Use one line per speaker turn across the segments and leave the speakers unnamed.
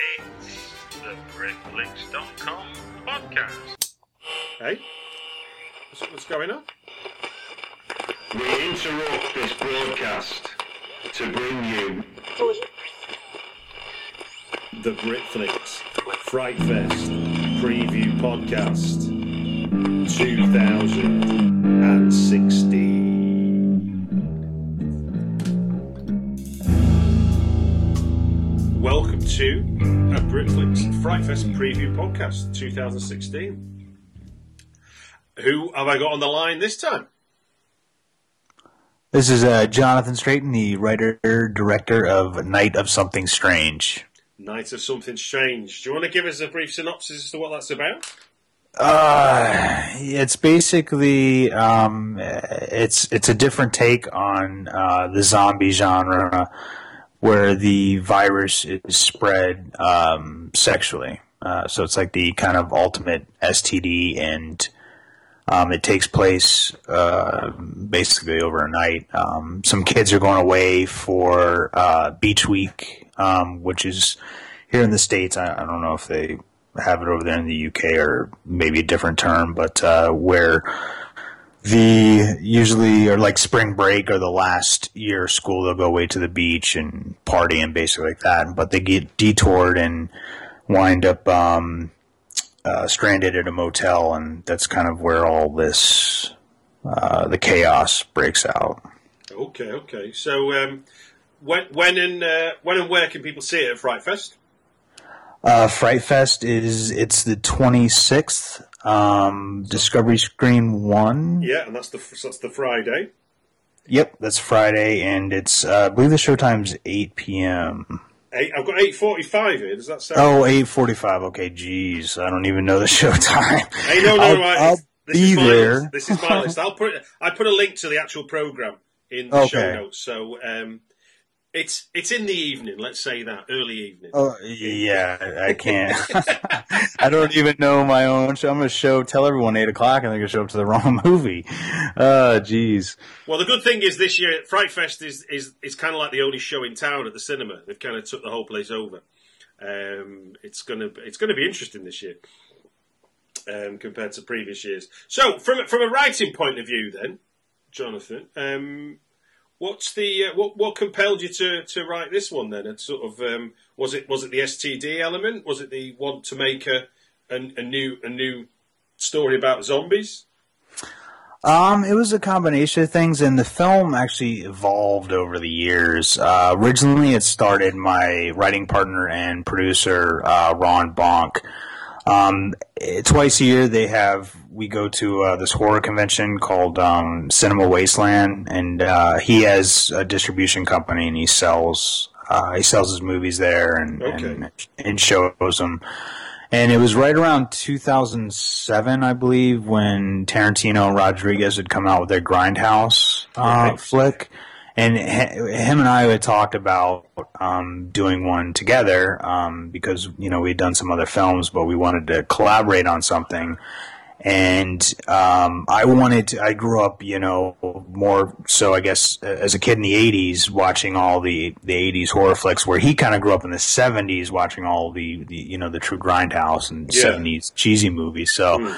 It's the BritFlicks.com podcast.
Hey, what's, what's going on?
We interrupt this broadcast to bring you
The Britflicks Fright Fest Preview Podcast 2016. To a Britflicks Fright Fest Preview Podcast 2016. Who have I got on the line this time?
This is uh, Jonathan Straiton, the writer director of Night of Something Strange.
Night of Something Strange. Do you want to give us a brief synopsis as to what that's about?
Uh, it's basically um, it's it's a different take on uh, the zombie genre, where the virus is spread um, sexually. Uh, so it's like the kind of ultimate STD, and um, it takes place uh, basically overnight. Um, some kids are going away for uh, Beach Week, um, which is here in the states. I, I don't know if they have it over there in the UK or maybe a different term, but uh, where the usually or like spring break or the last year of school, they'll go away to the beach and party and basically like that. But they get detoured and wind up um, uh, stranded at a motel, and that's kind of where all this uh, the chaos breaks out.
Okay, okay. So, um, when, when and uh, when and where can people see it at Fright Fest?
Uh, Fright Fest is it's the twenty sixth. Um, Discovery Screen One.
Yeah, and that's the that's the Friday.
Yep, that's Friday, and it's uh, I believe the showtime's eight p.m.
Eight, I've got eight forty-five here. Does that sound?
Oh, 8.45. Okay, geez, I don't even know the showtime.
Hey, no, no,
I'll,
right.
I'll
this
be
is my
there.
List. This is my list. I'll put I put a link to the actual program in the show notes. So um, it's it's in the evening. Let's say that early evening.
Oh yeah, I can't. I don't even know my own show. I'm gonna show tell everyone eight o'clock, and they're gonna show up to the wrong movie. Uh, jeez.
Well, the good thing is this year Fright Fest is is is kind of like the only show in town at the cinema. They've kind of took the whole place over. Um, it's gonna it's gonna be interesting this year um, compared to previous years. So, from from a writing point of view, then, Jonathan, um, what's the uh, what what compelled you to, to write this one? Then, and sort of um, was it was it the STD element? Was it the want to make a a, a new a new story about zombies?
Um, it was a combination of things, and the film actually evolved over the years. Uh, originally, it started my writing partner and producer, uh, Ron Bonk. Um, twice a year, they have we go to uh, this horror convention called um, Cinema Wasteland, and uh, he has a distribution company, and he sells uh, he sells his movies there and
Okay.
and, and shows them. And it was right around 2007, I believe, when Tarantino and Rodriguez had come out with their Grindhouse uh,
Right.
flick. And him and I had talked about um, doing one together um, because, you know, we'd done some other films, but we wanted to collaborate on something. And um, I wanted to, I grew up, you know, more so, I guess, as a kid in the 80s, watching all the, the 80s horror flicks, where he kind of grew up in the 70s, watching all the, the you know, the true Grindhouse and
Yeah.
70s cheesy movies. So he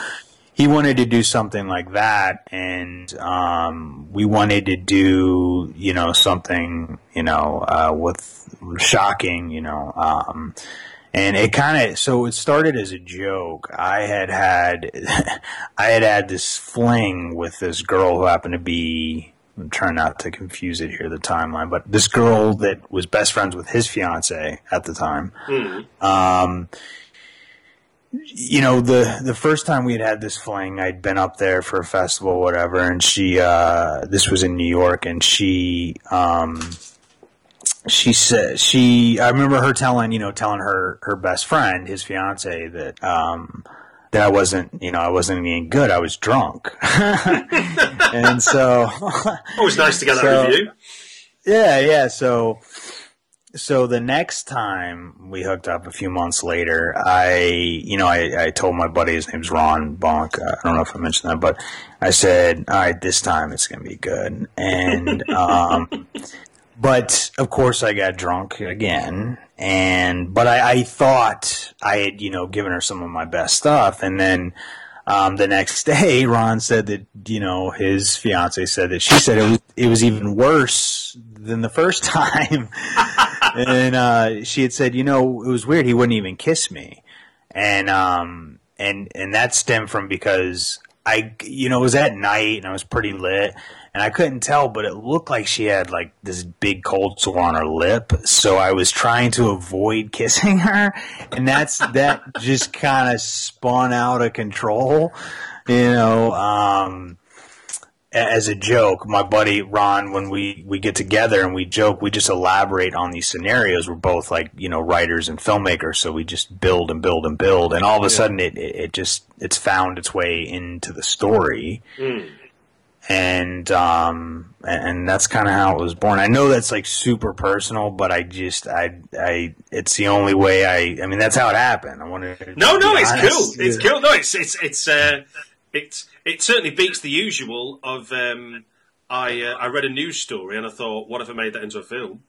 he wanted to do something like that, and um, we wanted to do you know something you know uh, with shocking, you know. Um, and it kind of so it started as a joke. I had had I had had this fling with this girl who happened to be. I'm trying not to confuse it here, the timeline, but this girl that was best friends with his fiance at the time. Um, you know the the first time we had had this fling i'd been up there for a festival whatever and she uh this was in new york and she um she said she i remember her telling you know telling her her best friend his fiance that um that i wasn't you know i wasn't being good i was drunk and so
Always nice to get that
So-
review.
yeah, yeah. So, so the next time we hooked up a few months later, I, you know, I, I told my buddy, his name's Ron Bonk. I don't know if I mentioned that, but I said, all right, this time it's going to be good. And, um, but of course I got drunk again. And, but I, I thought I had, you know, given her some of my best stuff. And then, um, the next day, Ron said that you know his fiance said that she said it was it was even worse than the first time, and uh, she had said, you know, it was weird. He wouldn't even kiss me, and um, and and that stemmed from because I, you know, it was at night and I was pretty lit. And I couldn't tell, but it looked like she had like this big cold sore on her lip. So I was trying to avoid kissing her, and that's that just kind of spun out of control, you know. Um, as a joke, my buddy Ron, when we, we get together and we joke, we just elaborate on these scenarios. We're both like, you know, writers and filmmakers. So we just build and build and build. And all of a sudden it, it, just, it's found its way into the story. And, um, and that's kind of how it was born. I know that's like super personal, but I just, I, I, it's the only way I, I mean, that's how it happened. I wanted to
No, no, it's
honest.
cool. It's cool. No, it's it's it's uh, it's it certainly beats the usual of um, I uh, I read a news story and I thought, what if I made that into a film?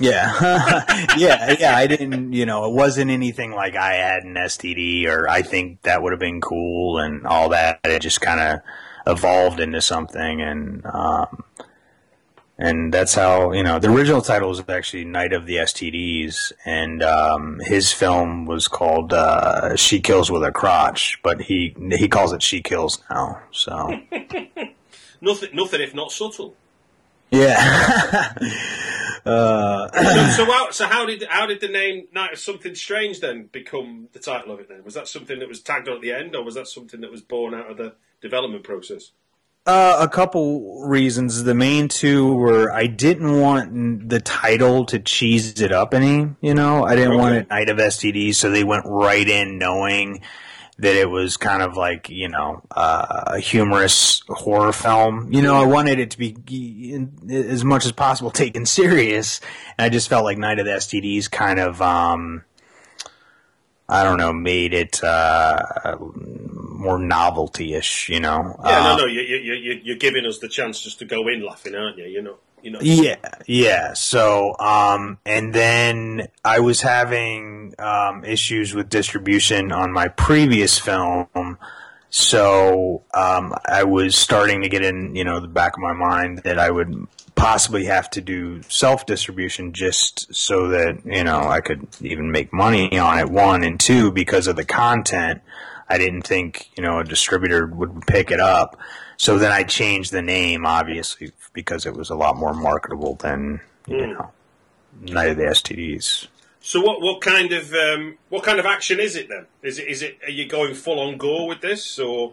Yeah. yeah, yeah. I didn't, you know, it wasn't anything like I had an STD or I think that would have been cool and all that. It just kind of evolved into something and, um, and that's how, you know, the original title was actually Night of the STDs and, um, his film was called, uh, She Kills with a Crotch, but he, he calls it She Kills now. So,
Nothing, nothing if not subtle.
yeah. uh,
So, so, how, so how did how did the name Night of Something Strange then become the title of it? Then was that something that was tagged on at the end, or was that something that was born out of the development process?
Uh, a couple reasons. The main two were I didn't want the title to cheese it up any. You know, I didn't want it Night of STD, so they went right in knowing that it was kind of like you know uh, a humorous horror film. You know, I wanted it to be as much as possible taken serious, and I just felt like Night of the STDs kind of. Um, I don't know, made it uh, more novelty-ish, you know.
Yeah,
Uh,
no, no, you, you, you, you're giving us the chance just to go in laughing, aren't you? You know, you know.
Yeah, yeah. So, um, and then I was having um, issues with distribution on my previous film. So um, I was starting to get in, you know, the back of my mind that I would possibly have to do self distribution just so that you know I could even make money on it. One and two because of the content. I didn't think you know a distributor would pick it up. So then I changed the name, obviously, because it was a lot more marketable than you know Night of the STDs.
So what what kind of um, what kind of action is it then? Is it is it are you going full on gore with this or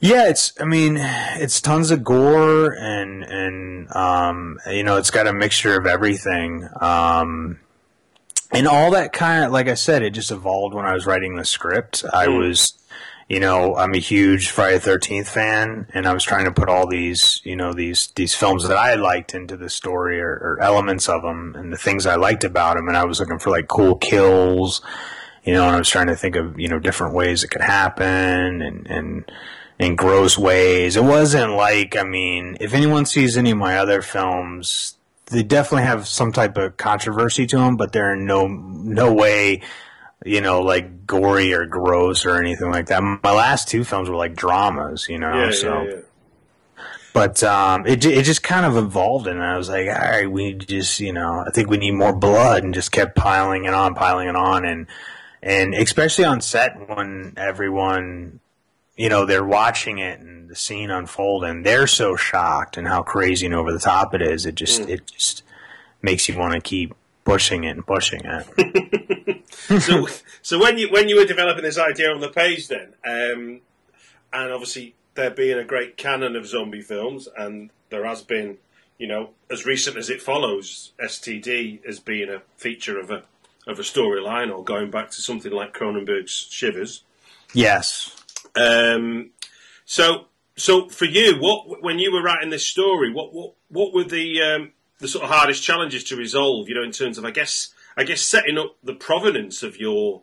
Yeah, it's. I mean, it's tons of gore and and um, you know, it's got a mixture of everything. Um, and all that kind of, like I said, it just evolved when I was writing the script. I was, you know, I'm a huge Friday the Thirteenth fan, and I was trying to put all these, you know, these these films that I liked into the story or, or elements of them and the things I liked about them, and I was looking for like cool kills, you know, and I was trying to think of you know different ways it could happen and and in gross ways. It wasn't like, I mean, if anyone sees any of my other films, they definitely have some type of controversy to them, but they're in no no way you know, like gory or gross or anything like that. My last two films were like dramas, you know.
Yeah,
so,
yeah, yeah.
but um, it it just kind of evolved, and I was like, all right, we just, you know, I think we need more blood, and just kept piling it on, piling it on, and and especially on set when everyone, you know, they're watching it and the scene unfold, and they're so shocked and how crazy and over the top it is. It just it just makes you want to keep pushing it and pushing it.
so, so when you when you were developing this idea on the page, then, um, and obviously there being a great canon of zombie films, and there has been, you know, as recent as it follows, STD as being a feature of a of a storyline, or going back to something like Cronenberg's Shivers.
yes.
Um, so, so for you, what when you were writing this story, what what what were the um, the sort of hardest challenges to resolve? You know, in terms of, I guess, I guess setting up the provenance of your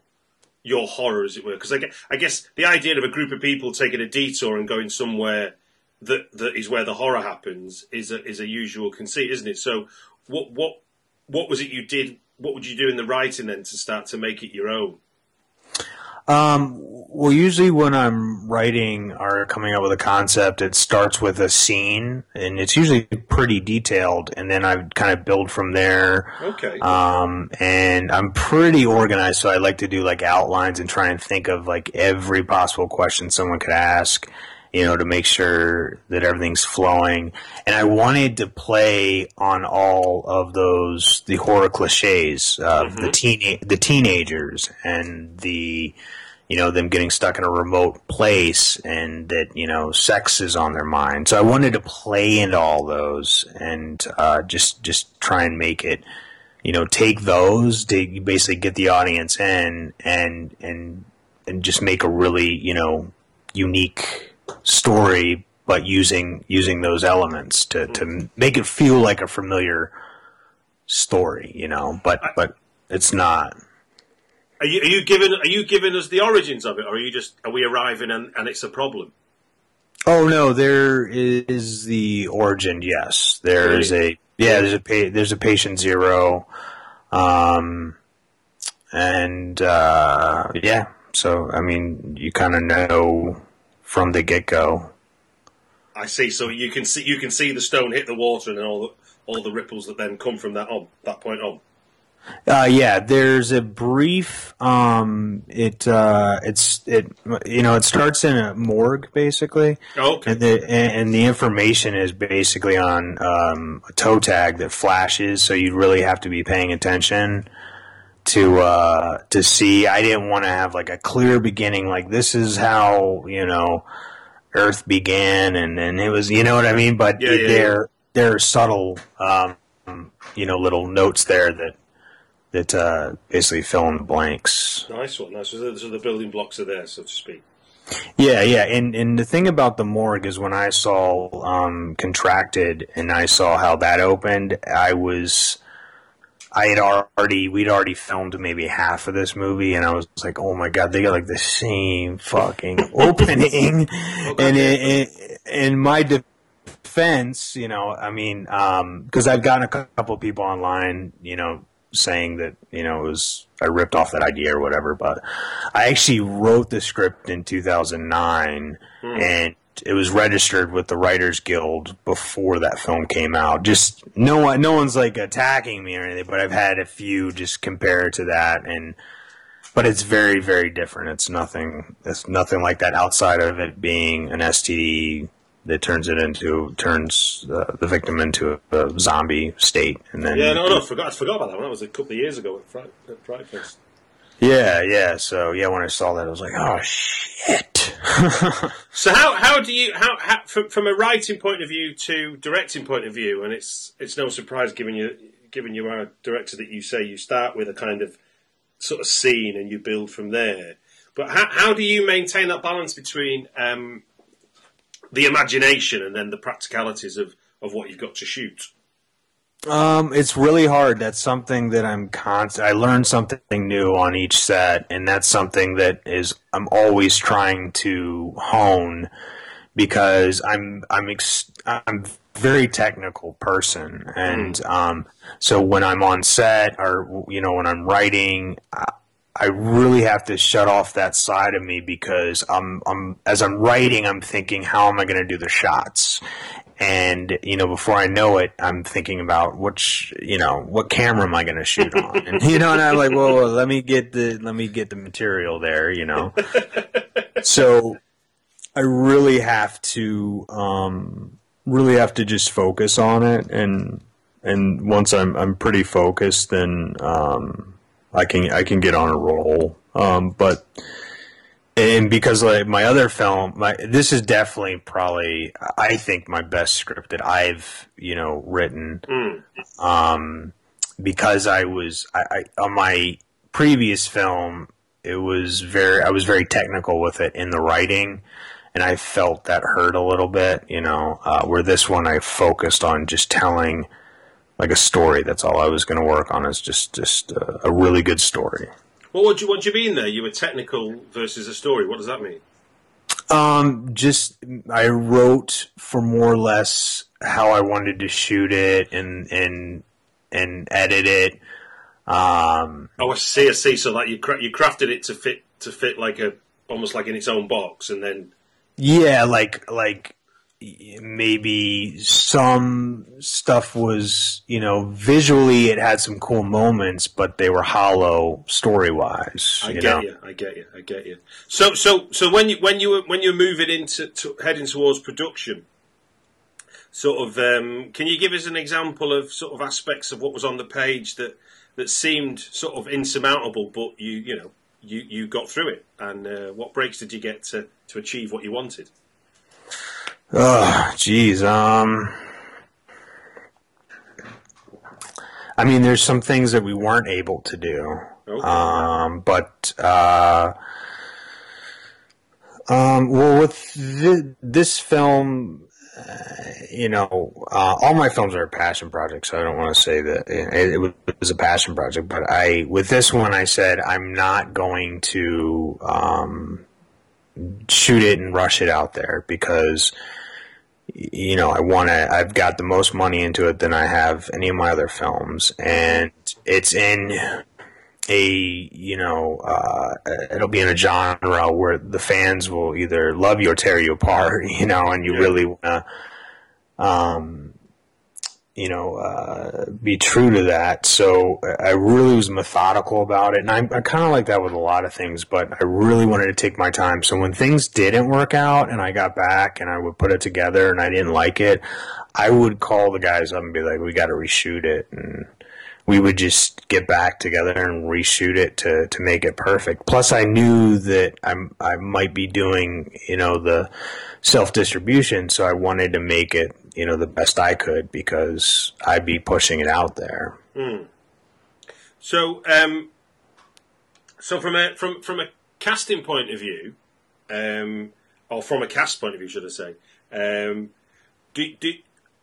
your horror, as it were, because I guess, I guess the idea of a group of people taking a detour and going somewhere that that is where the horror happens is a is a usual conceit, isn't it? So, what what what was it you did? What would you do in the writing then to start to make it your own?
Um, well, usually when I'm writing or coming up with a concept, it starts with a scene, and it's usually pretty detailed, and then I kind of build from there.
Okay.
Um, and I'm pretty organized, so I like to do like outlines and try and think of like every possible question someone could ask, you know, to make sure that everything's flowing. And I wanted to play on all of those the horror cliches of the teen the teenagers and the you know them getting stuck in a remote place and that you know sex is on their mind. So I wanted to play into all those and uh, just just try and make it you know take those to basically get the audience in and and and just make a really you know unique story but using using those elements to to make it feel like a familiar story you know but but it's not
Are you, are you giving are you giving us the origins of it, or are you just are we arriving and, and it's a problem?
Oh no, there is the origin. Yes, there is a yeah. There's a pa- there's a patient zero, um, and uh, yeah. So I mean, you kind of know from the get go.
I see. So you can see you can see the stone hit the water and all the all the ripples that then come from that on that point on.
Uh, yeah, there's a brief. Um, it uh, it's it you know it starts in a morgue basically.
Oh, okay.
And the and the information is basically on um, a toe tag that flashes, so you really have to be paying attention to uh, to see. I didn't want to have like a clear beginning, like this is how you know Earth began, and and it was you know what I mean. But
Yeah, yeah,
there there are subtle um, you know little notes there that that uh, basically fill in the blanks.
Nice one. Nice. So the, so the building blocks are there, so to speak.
Yeah, yeah, and and the thing about the morgue is when I saw um, contracted and I saw how that opened, I was, I had already we'd already filmed maybe half of this movie, and I was like, oh my god, they got like the same fucking opening, oh, and it, it, in my defense, you know, I mean, um, because I've gotten a couple people online, you know, saying that you know it was I ripped off that idea or whatever, but I actually wrote the script in 2009 hmm. and it was registered with the Writers Guild before that film came out. Just no one, no one's like attacking me or anything, but I've had a few just compare to that and. But it's very, very different. It's nothing. It's nothing like that outside of it being an STD that turns it into turns uh, the victim into a, zombie state, and then
Yeah, no, no, I forgot. I forgot about that one. That was a couple of years ago at Fright, at Fright Fest.
Yeah, yeah. So yeah, when I saw that, I was like, oh shit.
So how how do you how, how from, from a writing point of view to directing point of view, and it's it's no surprise given you given you are a director that you say you start with a kind of sort of scene and you build from there. But how how do you maintain that balance between um, the imagination and then the practicalities of, of what you've got to shoot?
Um, it's really hard. That's something that I'm constant. I learn something new on each set, and that's something that is I'm always trying to hone because I'm I'm ex- I'm very technical person, and um, so when I'm on set or you know when I'm writing, I, I really have to shut off that side of me because I'm I'm as I'm writing, I'm thinking, how am I going to do the shots? And you know, before I know it, I'm thinking about which you know what camera am I going to shoot on, and you know, and I'm like, well, well, let me get the let me get the material there, you know. so I really have to um, really have to just focus on it, and and once I'm I'm pretty focused, then um, I can I can get on a roll. Um, but and because like my other film, my this is definitely probably I think my best script that I've you know written. Um, because I was I, I on my previous film, it was very I was very technical with it in the writing, and I felt that hurt a little bit. You know, uh, where this one I focused on just telling like a story. That's all I was going to work on is just just uh, a really good story.
Well, what do you what do you mean there? You were technical versus a story. What does that mean?
Um, just I wrote for more or less how I wanted to shoot it and and and edit it. Um,
Oh, I see. I see. So like you cra- you crafted it to fit to fit like a almost like in its own box, and then
yeah, like like maybe some stuff was you know visually it had some cool moments, but they were hollow story wise.
I get
know?
you. I get you. I get you. So so so when you when you were when you're moving into to, heading towards production, sort of, um, can you give us an example of sort of aspects of what was on the page that that seemed sort of insurmountable, but you you know you you got through it, and uh, what breaks did you get to to achieve what you wanted?
Oh, geez. Um, I mean, there's some things that we weren't able to do.
Okay.
Um, but, uh, um, well, with thi- this film, uh, you know, uh, all my films are a passion project, so I don't want to say that it, it was a passion project. But I, with this one, I said I'm not going to um, shoot it and rush it out there because you know, I want to, I've got the most money into it than I have any of my other films. And it's in a, you know, uh, it'll be in a genre where the fans will either love you or tear you apart, you know, and you
Yeah.
really want to, um, you know, uh, be true to that. So I really was methodical about it. And I'm, I kind of like that with a lot of things, but I really wanted to take my time. So when things didn't work out and I got back and I would put it together and I didn't like it, I would call the guys up and be like, we got to reshoot it. And we would just get back together and reshoot it to, to make it perfect. Plus, I knew that I'm, I might be doing, you know, the self distribution, so I wanted to make it, you know, the best I could because I'd be pushing it out there.
So, um, so from a from from a casting point of view, um, or from a cast point of view, should I say? Um, do, do,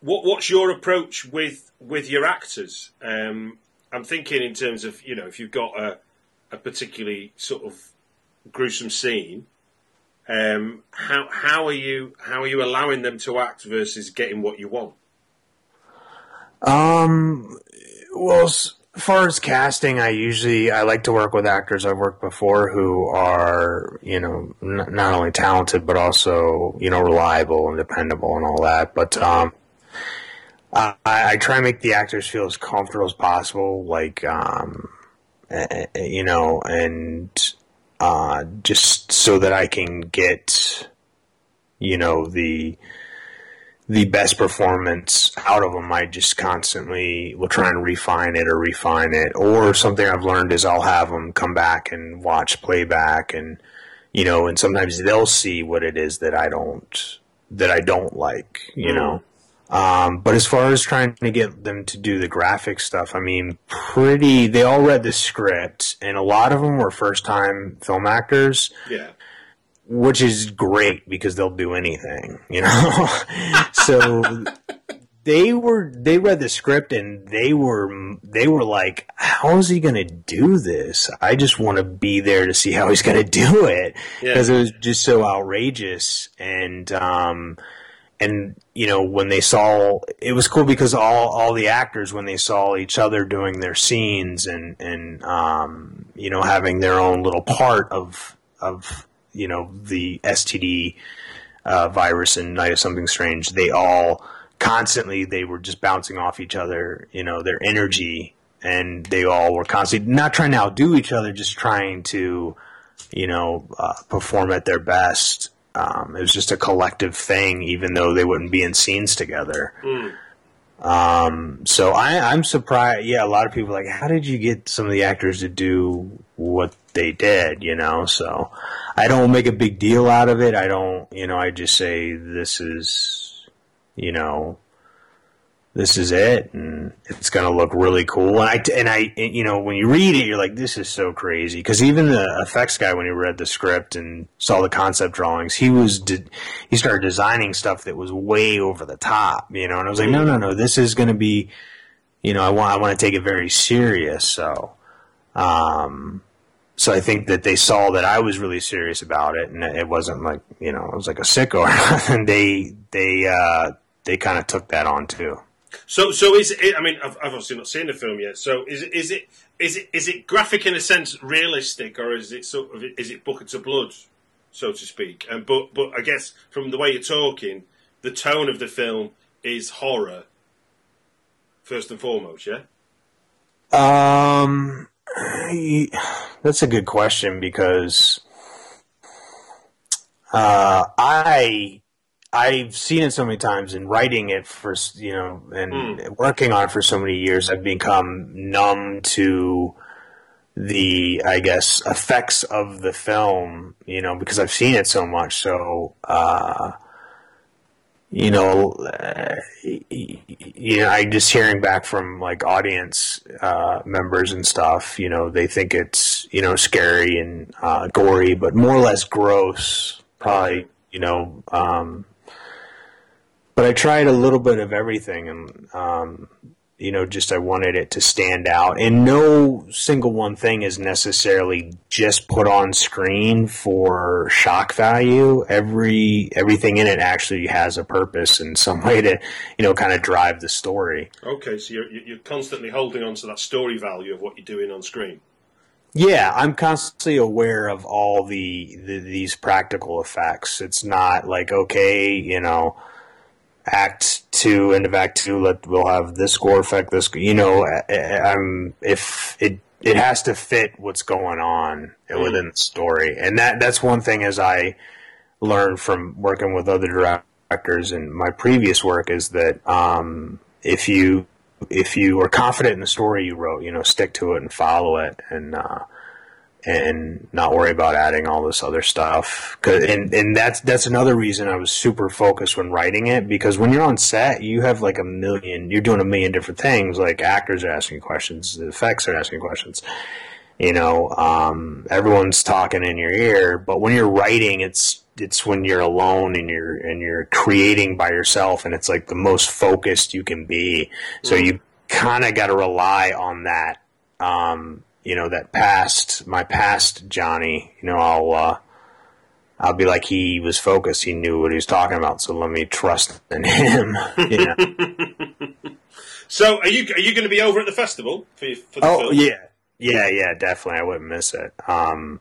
what what's your approach with with your actors? Um, I'm thinking in terms of you know if you've got a a particularly sort of gruesome scene, um, how how are you how are you allowing them to act versus getting what you want?
Um, well, as far as casting, I usually I like to work with actors I've worked before who are you know n- not only talented but also you know reliable and dependable and all that. But um, I, I try and make the actors feel as comfortable as possible, like um, eh, eh, you know, and uh, just so that I can get you know the the best performance out of them. I just constantly will try and refine it or refine it. Or something I've learned is I'll have them come back and watch playback, and you know, and sometimes they'll see what it is that I don't that I don't like. You know. Um, but as far as trying to get them to do the graphic stuff, I mean, pretty. They all read the script, and a lot of them were first time film actors
Yeah,
which is great because they'll do anything, you know. so they were they read the script and they were they were like, "How is he going to do this? I just want to be there to see how he's going to do it
Yeah.
because it was just so outrageous." And um, and you know when they saw it was cool because all all the actors when they saw each other doing their scenes and and um, you know having their own little part of of you know the STD uh, virus and Night of Something Strange, they all constantly they were just bouncing off each other, you know, their energy, and they all were constantly not trying to outdo each other, just trying to, you know, uh, perform at their best. Um, it was just a collective thing, even though they wouldn't be in scenes together. Um, so I, I'm surprised. Yeah, a lot of people are like, how did you get some of the actors to do what they did? You know, so I don't make a big deal out of it. I don't, you know, I just say this is, you know, this is it, and it's going to look really cool. And I, and I, and, you know, when you read it, you're like, this is so crazy. Because even the effects guy, when he read the script and saw the concept drawings, he was, de- he started designing stuff that was way over the top, you know. And I was like, no, no, no, this is going to be, you know, I want, I want to take it very serious. So, um, so I think that they saw that I was really serious about it, and it wasn't like you know it was like a sicko nothing. They they uh, they kind of took that on too.
So, so is it? I mean, I've, I've obviously not seen the film yet. So, is it? Is it? Is it? Is it graphic in a sense, realistic, or is it sort of? Is it buckets of blood, so to speak? And but but I guess from the way you're talking, the tone of the film is horror. First and foremost, yeah.
Um, that's a good question because uh, I I've seen it so many times and writing it for you know and working on it for so many years. I've become numb to the I guess effects of the film. You know because I've seen it so much. So. Uh, you know, uh, you know, I just hearing back from like audience uh, members and stuff. You know, they think it's you know scary and uh, gory, but more or less gross. Probably, you know. Um, but I tried a little bit of everything, and um, you know, just I wanted it to stand out. And no single one thing is necessarily just put on screen for shock value. Every everything in it actually has a purpose and some way to, you know, kind of drive the story.
Okay, so you're you're constantly holding on to that story value of what you're doing on screen.
Yeah, I'm constantly aware of all the, the these practical effects. It's not like okay, you know, act two end of act two let we'll have this score effect this you know i'm if it it has to fit what's going on within the story. And that that's one thing as i learned from working with other directors in my previous work is that um, if you if you are confident in the story you wrote you know stick to it and follow it. And uh, and not worry about adding all this other stuff. 'Cause- And and that's that's another reason I was super focused when writing it because when you're on set, you have like a million. You're doing a million different things. Like actors are asking questions, the effects are asking questions. You know, um, everyone's talking in your ear. But when you're writing, it's it's when you're alone and you're and you're creating by yourself, and it's like the most focused you can be. So you kind of got to rely on that um, you know, that past, my past Johnny, you know, I'll, uh, I'll be like, he was focused. He knew what he was talking about. So let me trust in him. You know?
So, are you are you going to be over at the festival for, for the
oh,
film?
yeah. Yeah, yeah, definitely. I wouldn't miss it. Um,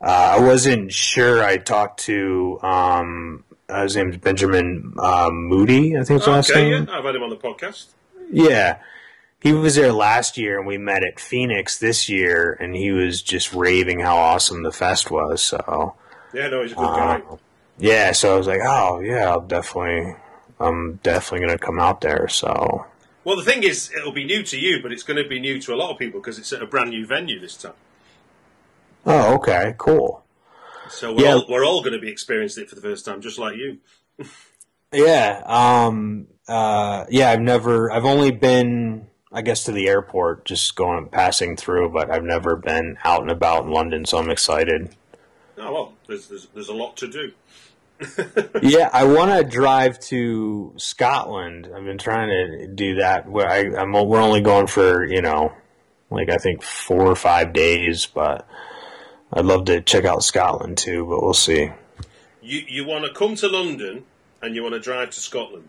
uh, I wasn't sure. I talked to, um, uh, his name's Benjamin uh, Moody, I think his last
Okay,
name.
yeah, I've had him on the podcast.
Yeah. He was there last year and we met at Phoenix this year and he was just raving how awesome the fest was. So,
Yeah, no, he's a good
Uh,
guy.
yeah, so I was like, oh, yeah, I'll definitely, I'm definitely going to come out there. So,
Well, the thing is, it'll be new to you, but it's going to be new to a lot of people because it's at a brand new venue this time.
oh, okay, cool.
So we're
Yeah.
all, we're all going to be experiencing it for the first time, just like you.
Yeah, um, uh, yeah, I've never, I've only been, I guess, to the airport, just going, passing through, but I've never been out and about in London, so I'm excited.
Oh well, there's there's, there's a lot to do.
yeah, I want to drive to Scotland. I've been trying to do that. Where I, I'm, we're only going for you know, like I think four or five days, but I'd love to check out Scotland too. But we'll see.
You you want to come to London and you want to drive to Scotland.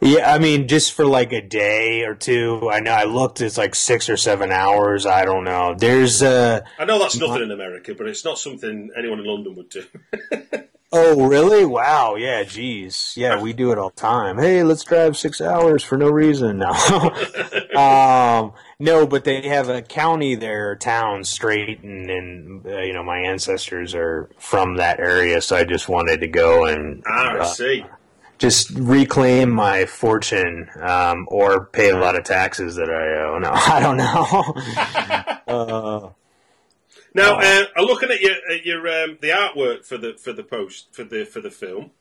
Yeah, I mean, just for like a day or two. I know I looked; it's like six or seven hours. I don't know. There's uh
I know that's nothing in America, but it's not something anyone in London would do.
oh really? Wow, yeah, geez, yeah, we do it all the time. Hey, let's drive six hours for no reason. No, um, no, but they have a county there, town, Straiton, and uh, you know my ancestors are from that area, so I just wanted to go and
ah, I
uh,
see.
Just reclaim my fortune um, or pay a lot of taxes that I owe. No, I don't know. uh,
Now, uh, I'm looking at your at your um, the artwork for the for the post for the for the film.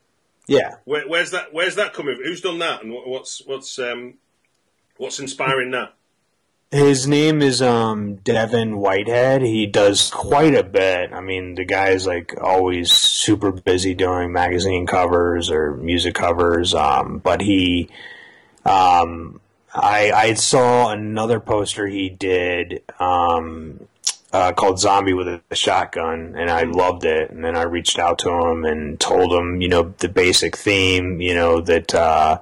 yeah.
Where, where's that? Where's that coming? from? Who's done that? And what, what's what's um, what's inspiring that?
His name is um, Devin Whitehead. He does quite a bit. I mean, the guy is like always super busy doing magazine covers or music covers. Um, but he, um, I, I saw another poster he did um, uh, called Zombie with a Shotgun, and I loved it. And then I reached out to him and told him, you know, the basic theme, you know, that. Uh,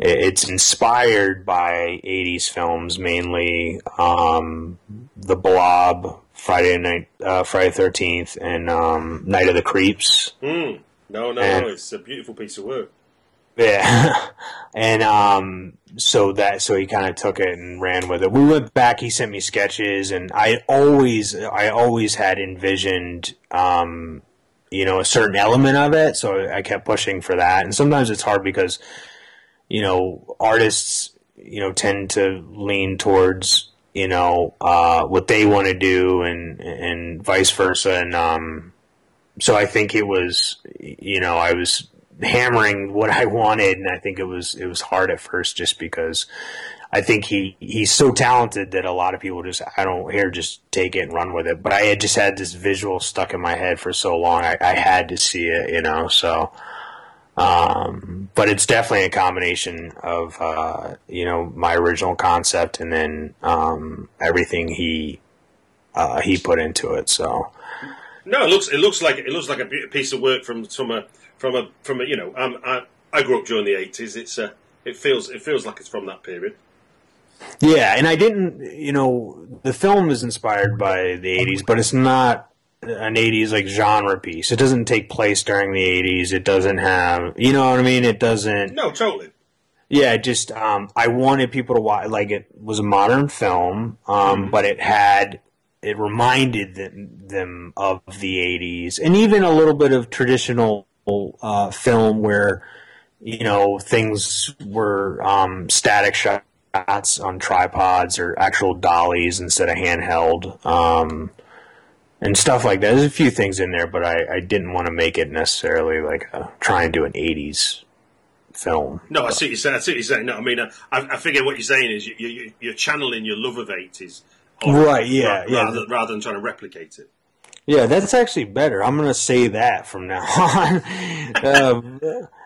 it's inspired by 80s films mainly um, the blob friday night uh, friday 13th and um, night of the creeps
Hmm. No, no,
And-
no. It's a beautiful piece of work.
yeah and um, so that so he kind of took it and ran with it we went back he sent me sketches and i always i always had envisioned um, you know a certain element of it so i kept pushing for that and sometimes it's hard because you know, artists, you know, tend to lean towards, you know, uh, what they want to do and, and vice versa. And, um, so I think it was, you know, I was hammering what I wanted. And I think it was, it was hard at first just because I think he, he's so talented that a lot of people just, I don't here, just take it and run with it. But I had just had this visual stuck in my head for so long. I, I had to see it, you know, so, um, but it's definitely a combination of uh, you know my original concept and then um, everything he uh, he put into it. So
No, it looks it looks like it looks like a piece of work from from a from a from a you know um, I I grew up during the eighties. It's uh, it feels it feels like it's from that period.
yeah, and I didn't you know the film is inspired by the '80s, but it's not an '80s like genre piece. It doesn't take place during the '80s. It doesn't have you know what I mean. It doesn't.
No, totally.
Yeah, just um, I wanted people to watch. Like it was a modern film, um, but it had it reminded them, them of the '80s, and even a little bit of traditional uh, film where you know things were um, static shots on tripods or actual dollies instead of handheld. Um, and stuff like that. There's a few things in there, but I, I didn't want to make it necessarily like a, try and do an '80s film.
No, I see what you're saying. I see what you're saying. No, I mean, uh, I, I figure what you're saying is you, you, you're channeling your love of eighties,
Right, yeah, yeah.
rather, rather than trying to replicate it.
Yeah, that's actually better. I'm gonna say that from now on. um,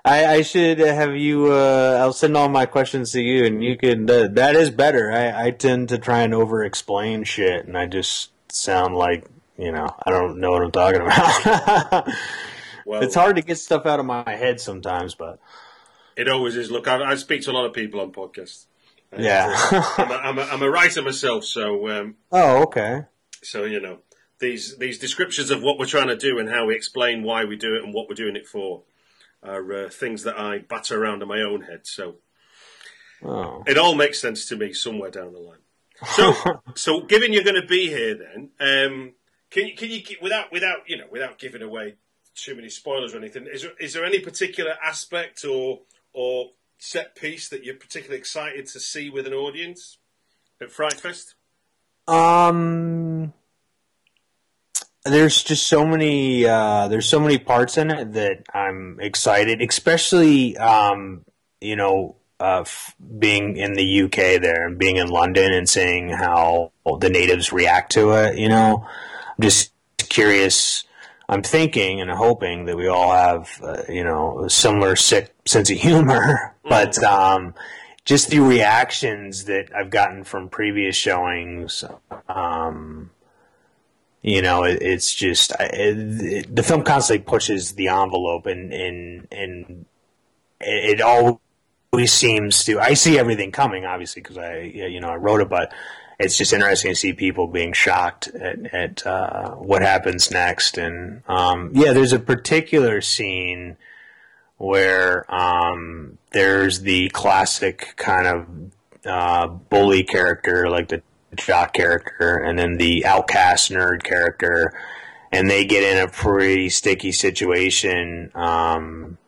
I, I should have you. Uh, I'll send all my questions to you, and you can. Uh, that is better. I, I tend to try and over-explain shit, and I just sound like you know I don't know what I'm talking about.
Well,
it's hard to get stuff out of my head sometimes, but
It always is. Look, I, I speak to a lot of people on podcasts.
Yeah.
uh, I'm, a, I'm, a, I'm a writer myself, so um,
oh, okay.
so you know these these descriptions of what we're trying to do and how we explain why we do it and what we're doing it for are uh, things that I batter around in my own head. So
Oh.
it all makes sense to me somewhere down the line. So, so given you're going to be here, then um, can you can you without without you know without giving away too many spoilers or anything? Is there, is there any particular aspect or or set piece that you're particularly excited to see with an audience at Fright Fest?
Um, there's just so many. Uh, there's so many parts in it that I'm excited, especially um, you know, uh, f- being in the UK there and being in London and seeing how the natives react to it. You know, I'm just curious. I'm thinking and hoping that we all have, uh, you know, a similar sick sense of humor, but um, just the reactions that I've gotten from previous showings, um, you know, it, it's just it, the film constantly pushes the envelope, and and and it, it always seems to. I see everything coming, obviously, because I you know I wrote it, but it's just interesting to see people being shocked at, at uh, what happens next. And um, yeah, there's a particular scene where um, there's the classic kind of uh, bully character, like the jock character, and then the outcast nerd character, and they get in a pretty sticky situation um,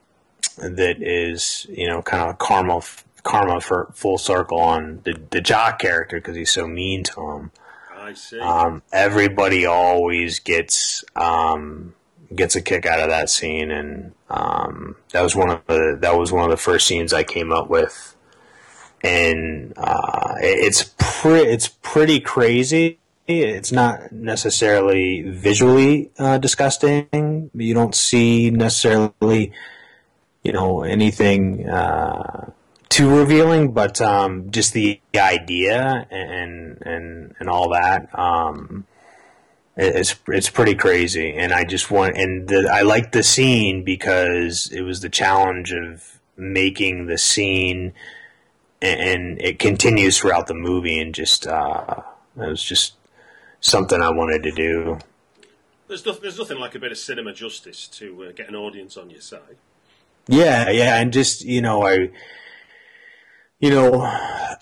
that is, you know, kind of a karma karma for full circle on the, the jock character because he's so mean to him.
I see.
Um, everybody always gets um, gets a kick out of that scene, and um, that was one of the that was one of the first scenes I came up with, and uh, it's pretty it's pretty crazy. It's not necessarily visually uh, disgusting. You don't see necessarily, you know, anything. Uh, too revealing, but um, just the idea and and and all that. Um, it's it's pretty crazy, and I just want and the, I like the scene because it was the challenge of making the scene, and, and it continues throughout the movie, and just uh, it was just something I wanted to do.
There's, no, there's nothing like a bit of cinema justice to uh, get an audience on your side.
Yeah, yeah, and just you know, I you know,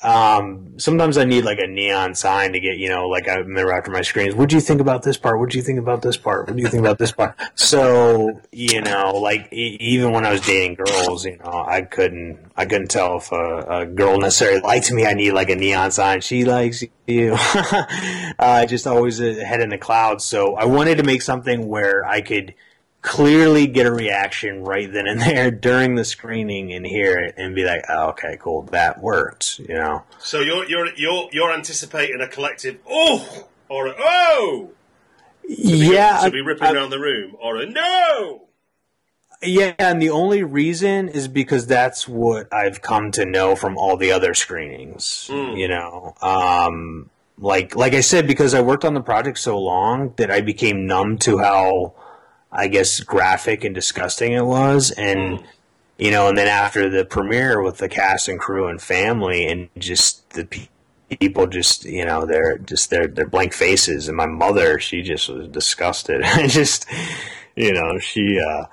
um, sometimes I need like a neon sign to get, you know, like I remember after my screens, what do you think about this part? What do you think about this part? What do you think about this part? So, you know, like e- even when I was dating girls, you know, I couldn't, I couldn't tell if a, a girl necessarily liked me. I need like a neon sign. She likes you. I just always a head in the clouds. So I wanted to make something where I could, clearly get a reaction right then and there during the screening and hear it and be like, oh, okay, cool, that worked, you know.
So you're you're you're you're anticipating a collective oh or a oh. To be,
yeah,
to be ripping
I-
around the room or a no.
Yeah, and the only reason is because that's what I've come to know from all the other screenings.
Mm.
You know, um, like like I said, because I worked on the project so long that I became numb to how, I guess, graphic and disgusting it was, and
Mm.
you know, and then after the premiere with the cast and crew and family, and just the pe- people, just you know, they're just their their blank faces, and my mother, she just was disgusted. I just, you know, she. uh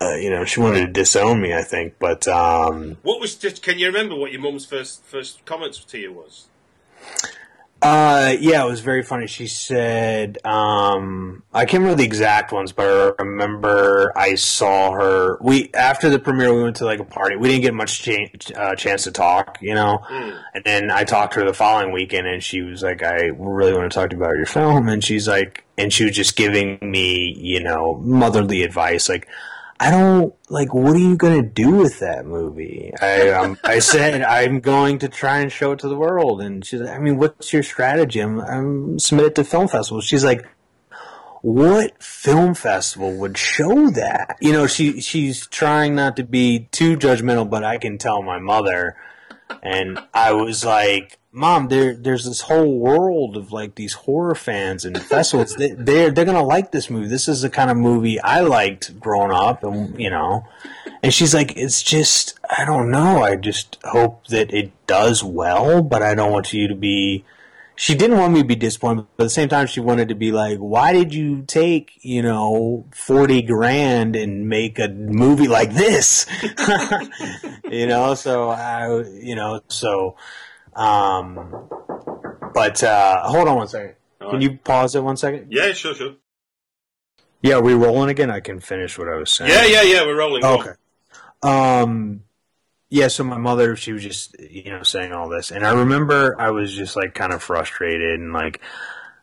uh, you know, she wanted to disown me, I think. But um,
What was just? Can you remember what your mum's first first comments to you was?
Uh, yeah, it was very funny. She said, um, I can't remember the exact ones, but I remember I saw her. We after the premiere, we went to like a party. We didn't get much cha- uh, chance to talk, you know. And then I talked to her the following weekend, and she was like, "I really want to talk to you about your film." And she's like, and she was just giving me, you know, motherly advice, like. I don't like. What are you going to do with that movie? I um, I said I'm going to try and show it to the world, and she's like, I mean, what's your strategy? I'm, I'm submitted to film festivals. She's like, what film festival would show that? You know, she she's trying not to be too judgmental, but I can tell my mother, and I was like, Mom, there there's this whole world of like these horror fans and festivals. they, they're they're gonna like this movie. This is the kind of movie I liked growing up, and you know. And she's like, it's just I don't know. I just hope that it does well, but I don't want you to be. She didn't want me to be disappointed, but at the same time, she wanted to be like, "Why did you take you know forty grand and make a movie like this?" you know, so I, you know, so, um, but uh, hold on one second.
All
Can
right.
you pause it one second?
Yeah, sure, sure.
Yeah, are we rolling again? I can finish what I was saying.
Yeah, yeah, yeah. We're rolling.
Okay. Um, yeah, so my mother, she was just, you know, saying all this. And I remember I was just like kind of frustrated and like,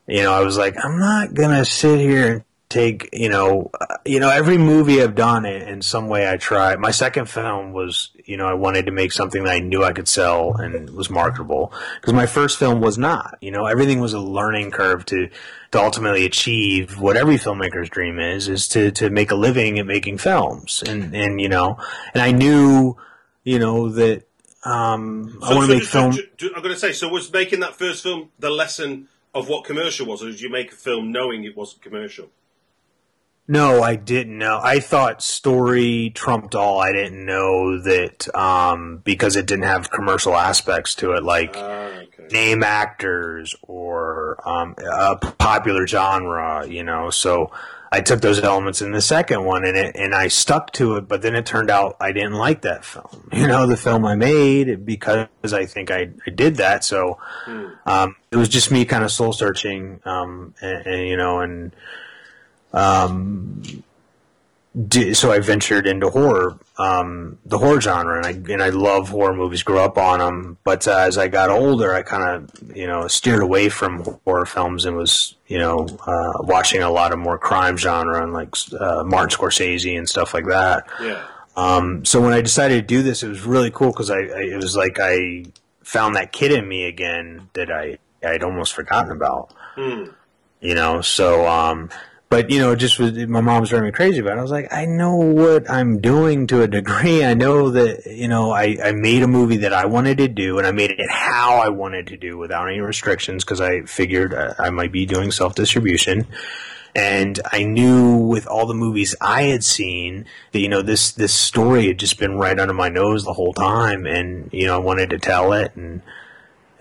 you know, I was like, I'm not going to sit here and take, you know, uh, you know, every movie I've done in, in some way I try. My second film was, you know, I wanted to make something that I knew I could sell and was marketable because my first film was not, you know, everything was a learning curve to, to ultimately achieve what every filmmaker's dream is, is to, to make a living at making films. And, and, you know, and I knew, you know, that, um, I
So-
want
so
to make
just-
film.
ju- ju- I'm going to say, so was making that first film the lesson of what commercial was, or did you make a film knowing it wasn't commercial?
No, I didn't know. I thought story trumped all. I didn't know that um, because it didn't have commercial aspects to it, like
Ah, okay.
name actors or um, a popular genre. You know, so I took those elements in the second one, and it and I stuck to it. But then it turned out I didn't like that film. You know, the film I made because I think I, I did that. So um, it was just me kind of soul searching, um, and, and you know, and um, di- so I ventured into horror, um, the horror genre, and I and I love horror movies. Grew up on them, but uh, as I got older, I kind of you know steered away from horror films and was you know uh, watching a lot of more crime genre and like uh, Martin Scorsese and stuff like that.
Yeah.
Um, so when I decided to do this, it was really cool because I, I it was like I found that kid in me again that I I'd almost forgotten about. You know, so um, but you know, it just was my mom's driving me crazy about it. I was like, I know what I'm doing to a degree. I know that you know, I I made a movie that I wanted to do, and I made it how I wanted to do without any restrictions because I figured uh, I might be doing self distribution and I knew with all the movies I had seen that you know this this story had just been right under my nose the whole time, and you know I wanted to tell it, and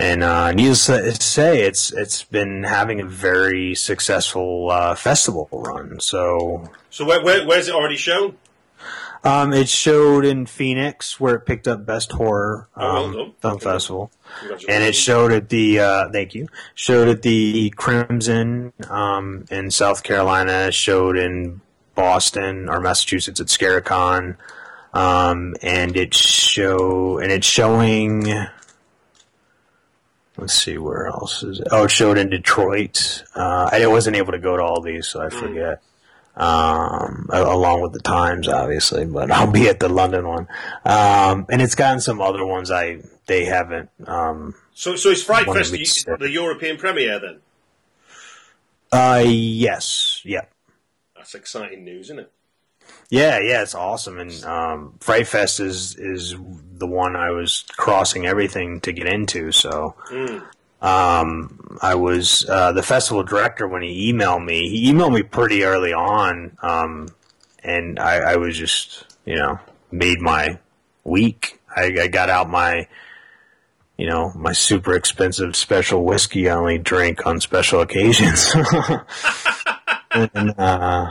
and uh, needless to say, it's it's been having a very successful uh, festival run. So
So where, where where's it already shown?
um, it showed in Phoenix where it picked up Best Horror
Oh, well
um. Film
Okay.
Festival. And it showed at the uh, thank you showed at the Crimson um, in South Carolina, showed in Boston or Massachusetts at Scaricon, um, and it show and it's showing. Let's see where else is it? Oh, it showed in Detroit. Uh, I wasn't able to go to all these, so I forget. Um, along with the Times, obviously, but I'll be at the London one. Um, and it's gotten some other ones I they haven't um,
So so is Fright Fest the, the European premiere then?
Uh, yes, yeah,
That's exciting news, isn't it?
Yeah, yeah. It's awesome, and um, Fright Fest is is the one I was crossing everything to get into. So, um, I was uh, the festival director when he emailed me. He emailed me pretty early on, um, and I, I was just you know made my week. I, I got out my you know my super expensive special whiskey I only drink on special occasions. and uh,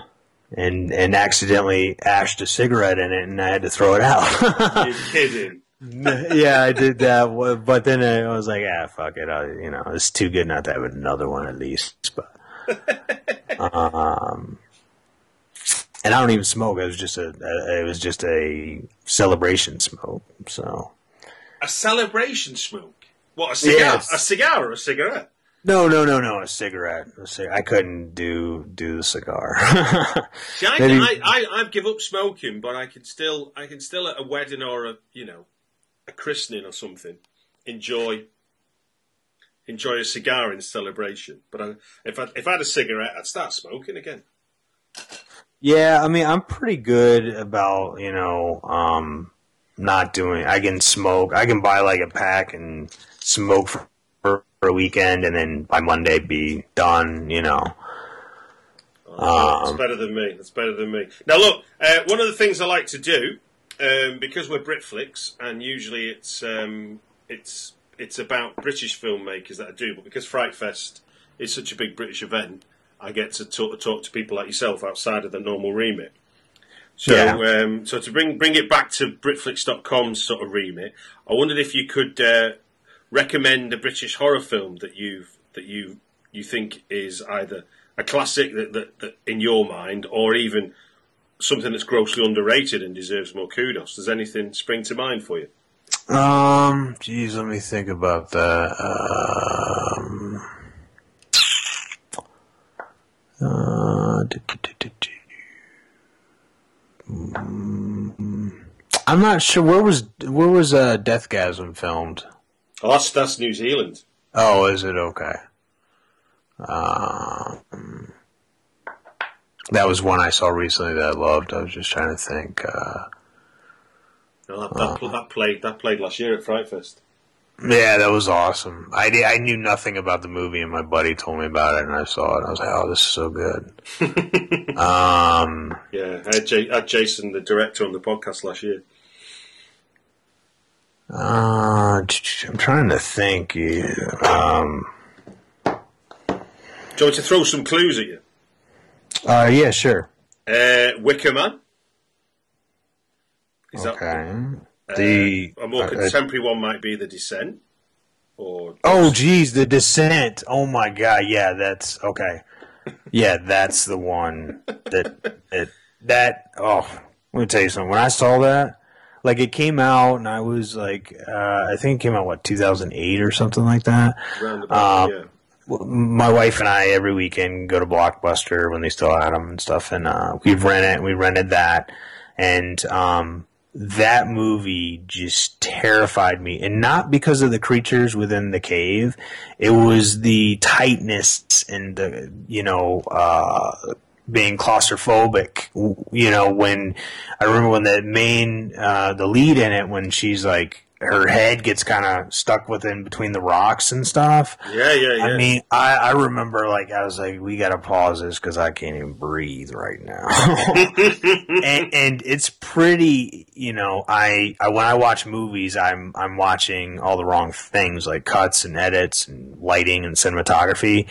and and accidentally ashed a cigarette in it, and I had to throw it out.
You're kidding.
yeah, I did that, but then I was like, ah, fuck it, I, you know, it's too good not to have another one at least. But um, and I don't even smoke. It was just a, a it was just a celebration smoke. So
A celebration smoke. What a cigar?
Yes.
A cigar or a cigarette?
No, no, no, no, a cigarette. A I couldn't do do the cigar.
See, I,
Maybe-
I, I, I've give up smoking, but I can still, I can still at a wedding or a, you know, a christening or something, enjoy, enjoy a cigar in celebration. But I, if I, if I had a cigarette, I'd start smoking again.
Yeah, I mean, I'm pretty good about you know um, not doing. I can smoke. I can buy like a pack and smoke for, for a weekend, and then by Monday be done. You know.
That's
Um,
better than me. That's better than me. Now, look, uh, one of the things I like to do, um, because we're Britflicks, and usually it's um, it's it's about British filmmakers that I do, but because Fright Fest is such a big British event, I get to talk, talk to people like yourself outside of the normal remit. So,
Yeah.
um, so to bring bring it back to BritFlicks.com's sort of remit, I wondered if you could uh, recommend a British horror film that you've that you you think is either a classic that, that, that in your mind, or even something that's grossly underrated and deserves more kudos. Does anything spring to mind for you?
Um, geez, let me think about that. Um, uh, do, do, do, do, do. Mm, I'm not sure where was where was uh, Deathgasm filmed.
Oh, that's that's New Zealand.
Oh, is it okay? Um, that was one I saw recently that I loved. I was just trying to think. Uh,
No, that, that, that played that played last year at Fright Fest.
Yeah, that was awesome. I, I knew nothing about the movie, and my buddy told me about it, and I saw it. I was like, "Oh, this is so good." um,
Yeah, I had, J- I had Jason, the director, on the podcast last year.
Uh, I'm trying to think. Um,
Do you want to throw some clues at you?
uh, yeah, sure.
Uh, Wicker Man. Is that-
Okay. The
a more
uh,
contemporary one might be The Descent. Or
Oh, geez, the descent. Oh my god, yeah, that's okay. Yeah, that's the one that it that. Oh, let me tell you something. When I saw that, like it came out, and I was like, uh, I think it came out what 2008 or something like that.
roundabout,
um,
yeah.
My wife and I every weekend go to Blockbuster when they still had them and stuff, and uh, we rent it. We rented that, and um, that movie just terrified me, and not because of the creatures within the cave. It was the tightness and the you know uh, being claustrophobic. You know when I remember when the main uh, the lead in it when she's like her head gets kind of stuck within between the rocks and stuff.
Yeah, yeah, yeah.
I mean, I, I remember like I was like, we got to pause this because I can't even breathe right now. and, and it's pretty, you know. I, I when I watch movies, I'm I'm watching all the wrong things like cuts and edits and lighting and cinematography.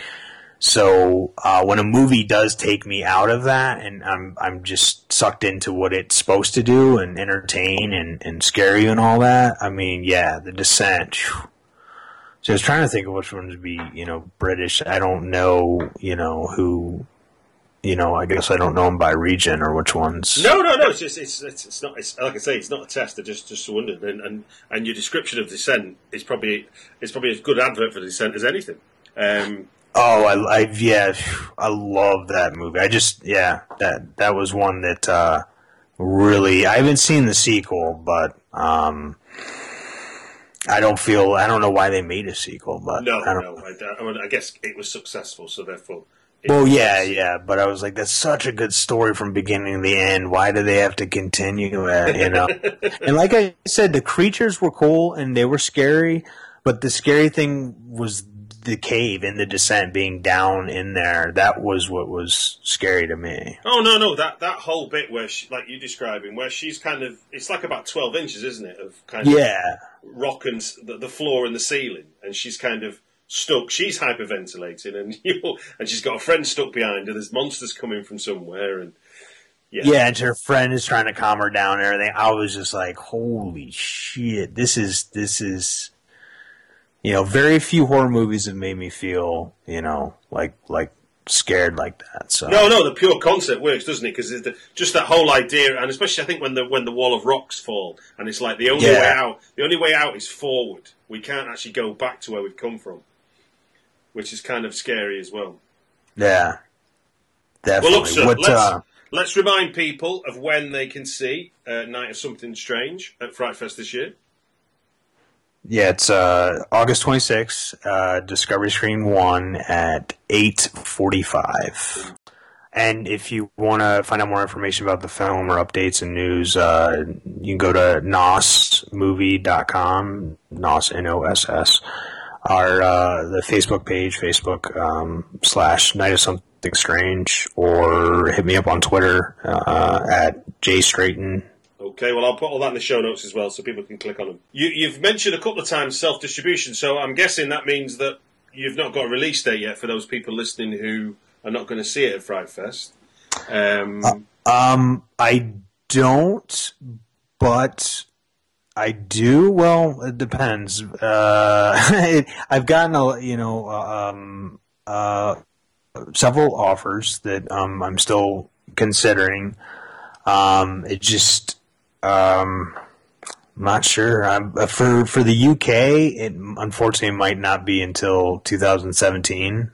So uh, when a movie does take me out of that, and I'm I'm just sucked into what it's supposed to do and entertain and, and scare you and all that. I mean, yeah, The Descent. phew. So I was trying to think of which one would be, you know, British. I don't know, you know, who, you know, I guess I don't know them by region or which ones.
No, no, no. It's just, it's, it's, it's not. It's like I say, it's not a test. I just just wondered, and, and and your description of Descent is probably it's probably as good advert for Descent as anything. Um,
Oh, I, I, yeah, I love that movie. I just, yeah, that that was one that uh, really. I haven't seen the sequel, but um, I don't feel. I don't know why they made a sequel, but
no,
I don't,
no. I, I, mean, I guess it was successful, so therefore.
Well,
was-
yeah, yeah, but I was like, that's such a good story from beginning to the end. Why do they have to continue it? You know, and like I said, the creatures were cool and they were scary, but the scary thing was the cave in the descent being down in there. That was what was scary to me.
Oh no, no, that that whole bit where she, like you're describing, where she's kind of, it's like about twelve inches, isn't it, of kind of
Yeah,
rock and the, the floor and the ceiling, and she's kind of stuck. She's hyperventilating, and you and she's got a friend stuck behind her. There's monsters coming from somewhere, and yeah,
yeah, and her friend is trying to calm her down and everything. I was just like, holy shit, this is this is. You know, very few horror movies have made me feel, you know, like like scared like that. So
No, no, the pure concept works, doesn't it? Because just that whole idea, and especially I think when the when the wall of rocks fall, and it's like the only
Yeah.
way out, the only way out is forward. We can't actually go back to where we've come from, which is kind of scary as well.
Yeah, definitely.
Well, look, sir,
what,
let's,
uh,
let's remind people of when they can see uh, Night of Something Strange at Fright Fest this year.
Yeah, it's uh, August 26th, uh, Discovery Screen 1 at 8.45. And if you want to find out more information about the film or updates and news, uh, you can go to nossmovie.com, nos, N-O-S-S, our, uh, the Facebook page, Facebook, um, slash Night of Something Strange, or hit me up on Twitter, uh, at jstraiton,
Okay, well, I'll put all that in the show notes as well so people can click on them. You, you've mentioned a couple of times self distribution, so I'm guessing that means that you've not got a release date yet for those people listening who are not going to see it at Fright Fest. Um,
Um, I don't, but I do. Well, it depends. Uh, I've gotten a, you know, um, uh, several offers that um, I'm still considering. Um, it just, um, I'm not sure. I'm, uh, for for the UK, it unfortunately might not be until 2017.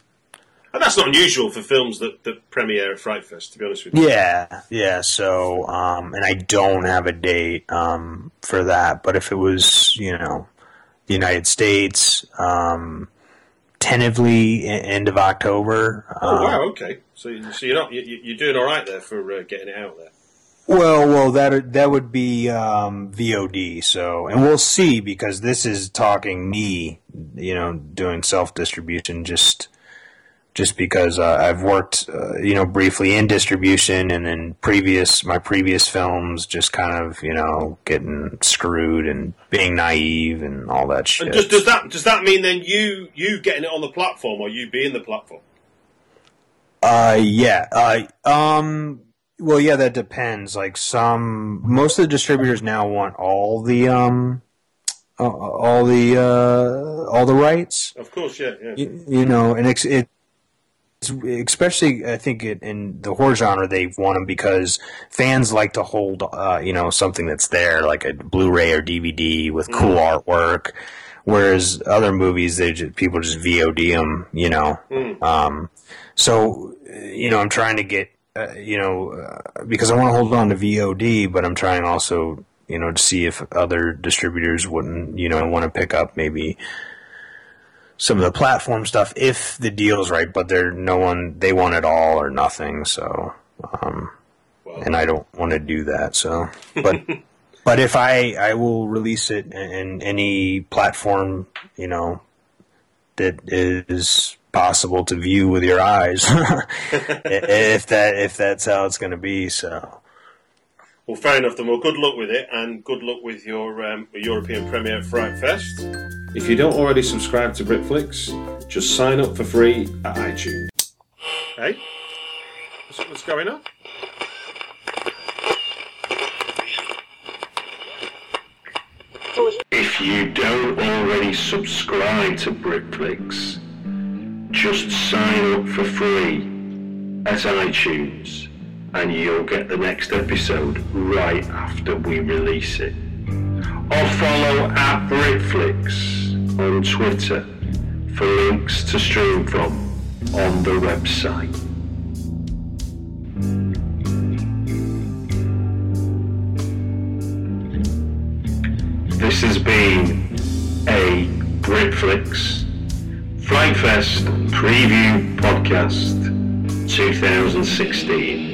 and that's not unusual for films that, that premiere at Fright Fest, to be honest with you.
Yeah, yeah. So, um, and I don't have a date um, for that. But if it was, you know, the United States, um, tentatively end of October.
Oh,
um,
wow, okay. So, you- so you're, not, you, you- you're doing all right there for uh, getting it out there.
Well, well, that that would be um, VOD. So, and we'll see because this is talking me, you know, doing self distribution. Just, just because uh, I've worked, uh, you know, briefly in distribution, and then previous my previous films, just kind of, you know, getting screwed and being naive and all that shit.
And does, does that does that mean then you you getting it on the platform or you being the platform?
Uh, yeah. Uh, um, well, yeah, that depends. Like some, most of the distributors now want all the um, uh, all the uh, all the rights.
Of course, yeah, yeah.
You, you know, and it's it. It's, especially, I think it, in the horror genre, they want them because fans like to hold, uh, you know, something that's there, like a Blu-ray or DVD with cool artwork. Whereas other movies, they just, people just VOD them, you know. Um, so, you know, I'm trying to get, uh, you know, uh, because I want to hold on to VOD, but I'm trying also, you know, to see if other distributors wouldn't, you know, want to pick up maybe some of the platform stuff if the deal's right, but they're no one, they want it all or nothing. So, um, and I don't want to do that. So, but. But if I I will release it in, in any platform, you know, that is possible to view with your eyes, if that if that's how it's going to be. So
Well, fair enough. Then, well, good luck with it, and good luck with your um, European premiere at Fright Fest. If you don't already subscribe to Britflicks, just sign up for free at iTunes. Hey, what's, what's going on?
If you don't already subscribe to Britflicks, just sign up for free at iTunes and you'll get the next episode right after we release it. Or follow at Britflicks on Twitter for links to stream from on the website. This has been a Britflicks Frightfest Preview Podcast 2016.